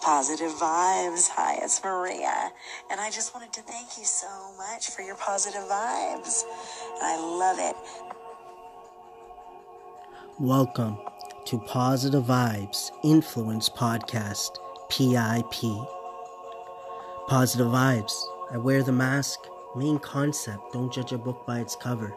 Positive vibes. Hi, it's Maria. And I just wanted to thank you so much for your positive vibes. I love it. Welcome to Positive Vibes Influence Podcast, PIP. Positive Vibes. I wear the mask. Main concept don't judge a book by its cover.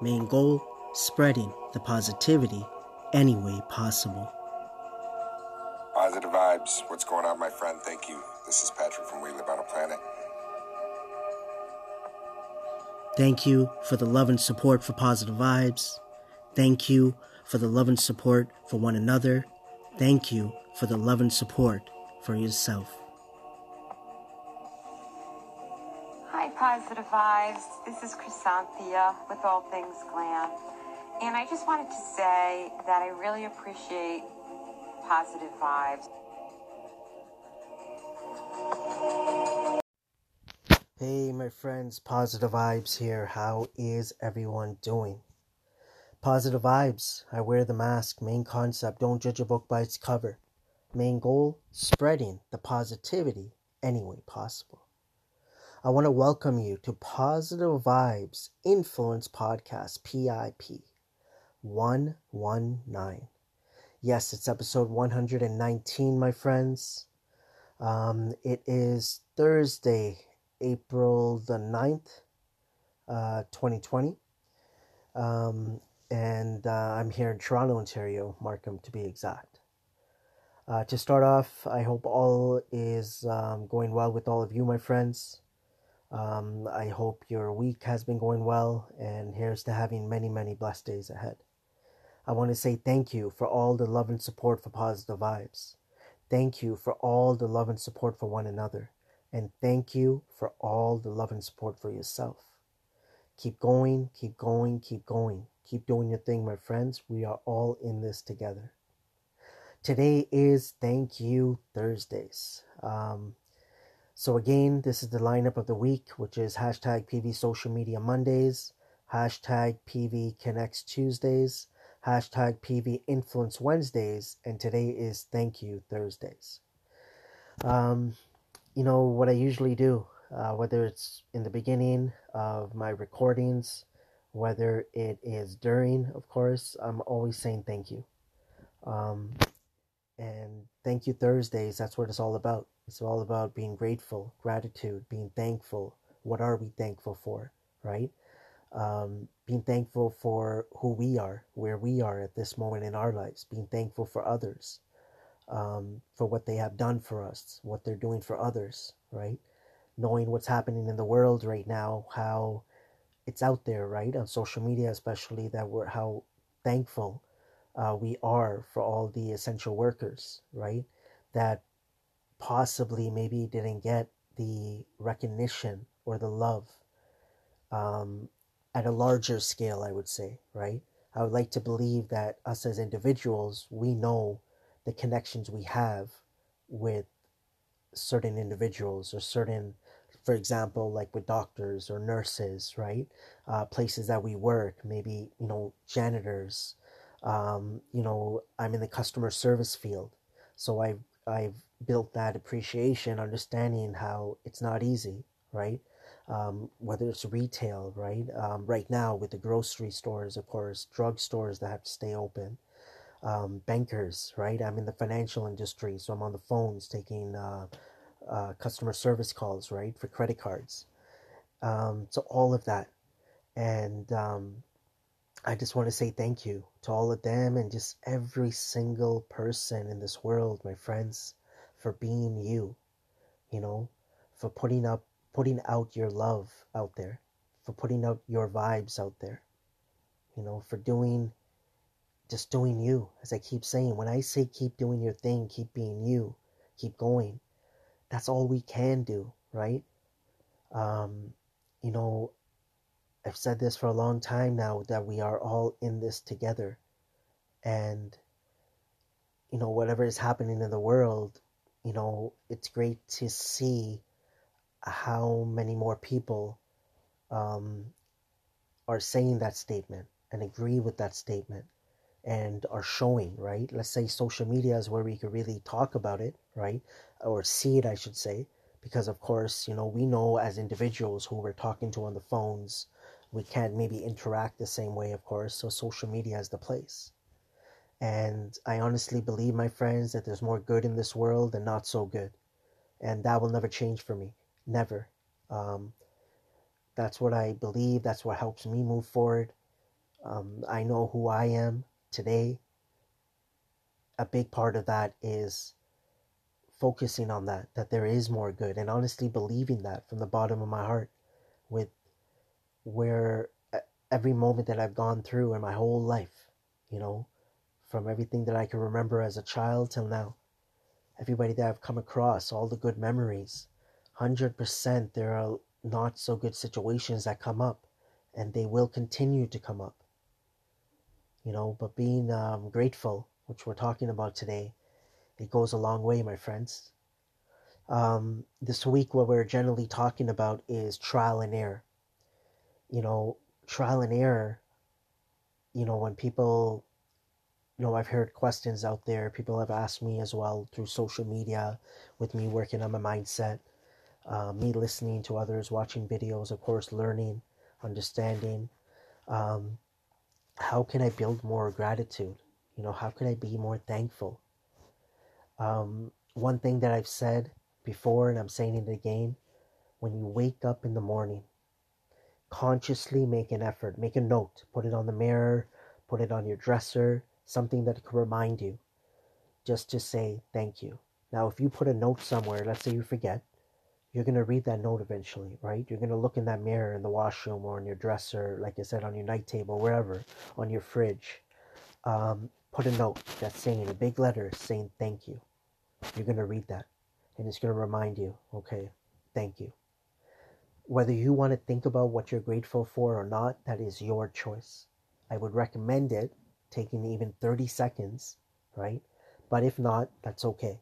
Main goal spreading the positivity any way possible. Positive vibes. What's going on, my friend? Thank you. This is Patrick from We Live on a Planet. Thank you for the love and support for Positive Vibes. Thank you for the love and support for one another. Thank you for the love and support for yourself. Hi, Positive Vibes. This is Chrysanthia with All Things Glam. And I just wanted to say that I really appreciate positive vibes. Hey, my friends, Positive Vibes here. How is everyone doing? Positive Vibes. I wear the mask. Main concept don't judge a book by its cover. Main goal spreading the positivity any way possible. I want to welcome you to Positive Vibes Influence Podcast, PIP 119. Yes, it's episode 119, my friends. Um, it is Thursday, April the 9th, uh, 2020. Um, and uh, I'm here in Toronto, Ontario, Markham to be exact. Uh, to start off, I hope all is um, going well with all of you, my friends. Um, I hope your week has been going well, and here's to having many, many blessed days ahead. I want to say thank you for all the love and support for Positive Vibes. Thank you for all the love and support for one another. And thank you for all the love and support for yourself. Keep going, keep going, keep going. Keep doing your thing, my friends. We are all in this together. Today is Thank You Thursdays. Um, so, again, this is the lineup of the week, which is hashtag PV Social Media Mondays, hashtag PV Connects Tuesdays, hashtag PV Influence Wednesdays, and today is Thank You Thursdays. Um, you know what I usually do, uh, whether it's in the beginning of my recordings, whether it is during, of course, I'm always saying thank you. Um, and Thank You Thursdays, that's what it's all about. It's all about being grateful, gratitude, being thankful. What are we thankful for, right? um, being thankful for who we are, where we are at this moment in our lives, being thankful for others, um, for what they have done for us, what they're doing for others, right? Knowing what's happening in the world right now, how it's out there, right? On social media, especially, that we're how thankful uh, we are for all the essential workers, right? That possibly maybe didn't get the recognition or the love um, at a larger scale, I would say, right? I would like to believe that us as individuals, we know the connections we have with certain individuals or certain, for example, like with doctors or nurses, right? Uh, places that we work, maybe, you know, janitors. Um, you know, I'm in the customer service field. So I've, I've built that appreciation, understanding how it's not easy, right? um, whether it's retail, right? Um, right now, with the grocery stores, of course, drug stores that have to stay open, um, bankers, right? I'm in the financial industry, so I'm on the phones taking uh, uh, customer service calls, right, for credit cards. Um, so, all of that. And um, I just want to say thank you to all of them and just every single person in this world, my friends, for being you, you know, for putting up putting out your love out there, for putting out your vibes out there, you know, for doing, just doing you. As I keep saying, when I say keep doing your thing, keep being you, keep going, that's all we can do, right? Um, you know, I've said this for a long time now that we are all in this together. And, you know, whatever is happening in the world, you know, it's great to see how many more people um, are saying that statement and agree with that statement and are showing, right? Let's say social media is where we could really talk about it, right? Or see it, I should say. Because, of course, you know, we know as individuals who we're talking to on the phones, we can't maybe interact the same way, of course. So, social media is the place. And I honestly believe, my friends, that there's more good in this world than not so good. And that will never change for me. Never. Um, that's what I believe. That's what helps me move forward. Um, I know who I am today. A big part of that is focusing on that, that there is more good, and honestly believing that from the bottom of my heart with where every moment that I've gone through in my whole life, you know, from everything that I can remember as a child till now, everybody that I've come across, all the good memories, 100% there are not so good situations that come up, and they will continue to come up. You know, but being um, grateful, which we're talking about today, it goes a long way, my friends. Um, this week, what we're generally talking about is trial and error. You know, trial and error, you know, when people, you know, I've heard questions out there, people have asked me as well through social media with me working on my mindset uh, me listening to others, watching videos, of course, learning, understanding. Um, how can I build more gratitude? You know, how can I be more thankful? Um, one thing that I've said before, and I'm saying it again when you wake up in the morning, consciously make an effort, make a note, put it on the mirror, put it on your dresser, something that could remind you just to say thank you. Now, if you put a note somewhere, let's say you forget, you're going to read that note eventually, right? You're going to look in that mirror in the washroom or on your dresser, like I said, on your night table, wherever, on your fridge. Um, put a note that's saying, a big letter saying thank you. You're going to read that. And it's going to remind you, okay, thank you. Whether you want to think about what you're grateful for or not, that is your choice. I would recommend it taking even 30 seconds, right? But if not, that's okay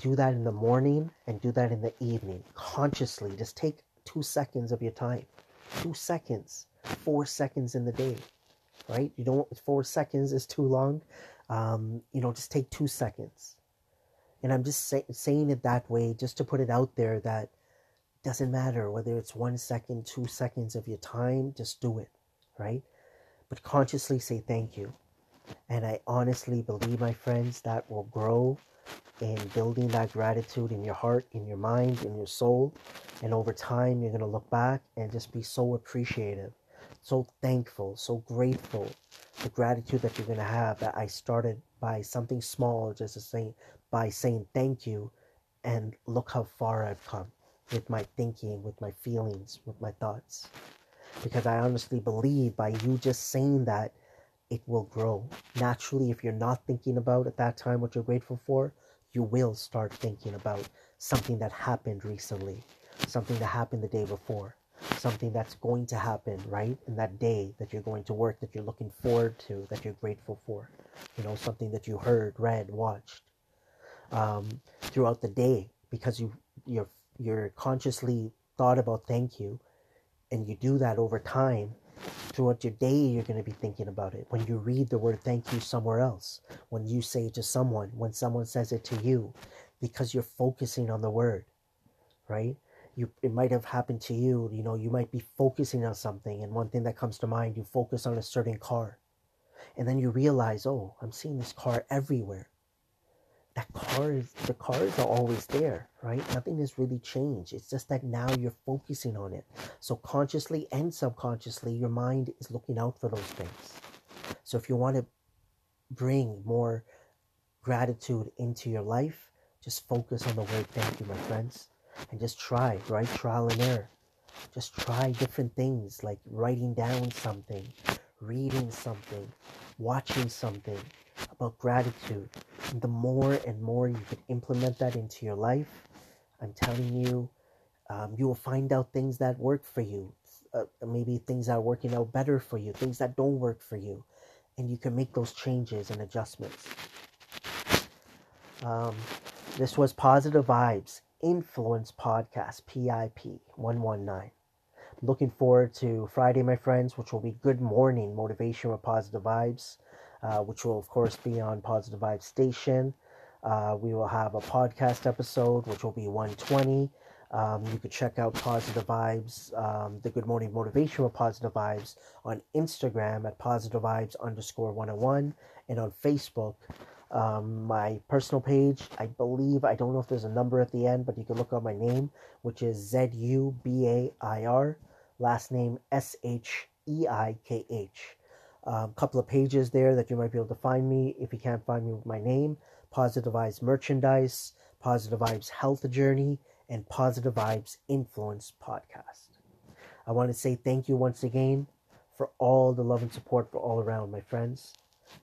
do that in the morning and do that in the evening consciously. Just take two seconds of your time. Two seconds. Four seconds in the day right? You don't four seconds is too long. Um, you know just take two seconds. And i'm just say, saying it that way just to put it out there that doesn't matter whether it's one second two seconds of your time just do it right? But consciously say thank you. And i honestly believe my friends that will grow and building that gratitude in your heart, in your mind, in your soul. And over time, you're going to look back and just be so appreciative, so thankful, so grateful. The gratitude that you're going to have that I started by something small, just to say, by saying thank you. And look how far I've come with my thinking, with my feelings, with my thoughts. Because I honestly believe by you just saying that, it will grow. Naturally, if you're not thinking about at that time what you're grateful for, you will start thinking about something that happened recently, something that happened the day before, something that's going to happen, right? In that day that you're going to work, that you're looking forward to, that you're grateful for. You know, something that you heard, read, watched um, throughout the day because you you're you're consciously thought about thank you, and you do that over time throughout your day you're going to be thinking about it. When you read the word thank you somewhere else when you say it to someone when someone says it to you because you're focusing on the word right? You it might have happened to you you know you might be focusing on something and one thing that comes to mind you focus on a certain car. And then you realize oh i'm seeing this car everywhere that car is the cars are always there right? Nothing has really changed. It's just that now you're focusing on it. So consciously and subconsciously your mind is looking out for those things. So if you want to bring more gratitude into your life just focus on the word thank you my friends. And just try right? Trial and error. Just try different things like writing down something reading something watching something about gratitude. And the more and more you can implement that into your life, I'm telling you, um, you will find out things that work for you. Uh, maybe things that are working out better for you, things that don't work for you. And you can make those changes and adjustments. Um, this was Positive Vibes Influence Podcast, PIP 119. Looking forward to Friday, my friends, which will be Good Morning Motivation with Positive Vibes. uh, which will, of course, be on Positive Vibes Station. Uh, we will have a podcast episode, which will be 120. Um, you could check out Positive Vibes, um, the Good Morning Motivation with Positive Vibes on Instagram at Positive Vibes underscore 101 and on Facebook. Um, my personal page, I believe, I don't know if there's a number at the end, but you can look up my name, which is Z U B A I R, last name S H E I K H. A um, couple of pages there that you might be able to find me if you can't find me with my name Positive Vibes Merchandise, Positive Vibes Health Journey, and Positive Vibes Influence Podcast. I want to say thank you once again for all the love and support for all around, my friends.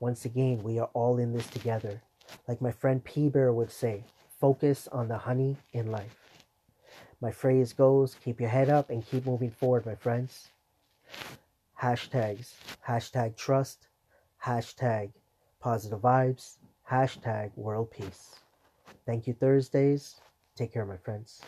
Once again, we are all in this together. Like my friend P Bear would say, focus on the honey in life. My phrase goes, keep your head up and keep moving forward, my friends. Hashtags, hashtag trust, hashtag positive vibes, hashtag world peace. Thank you, Thursdays. Take care, my friends.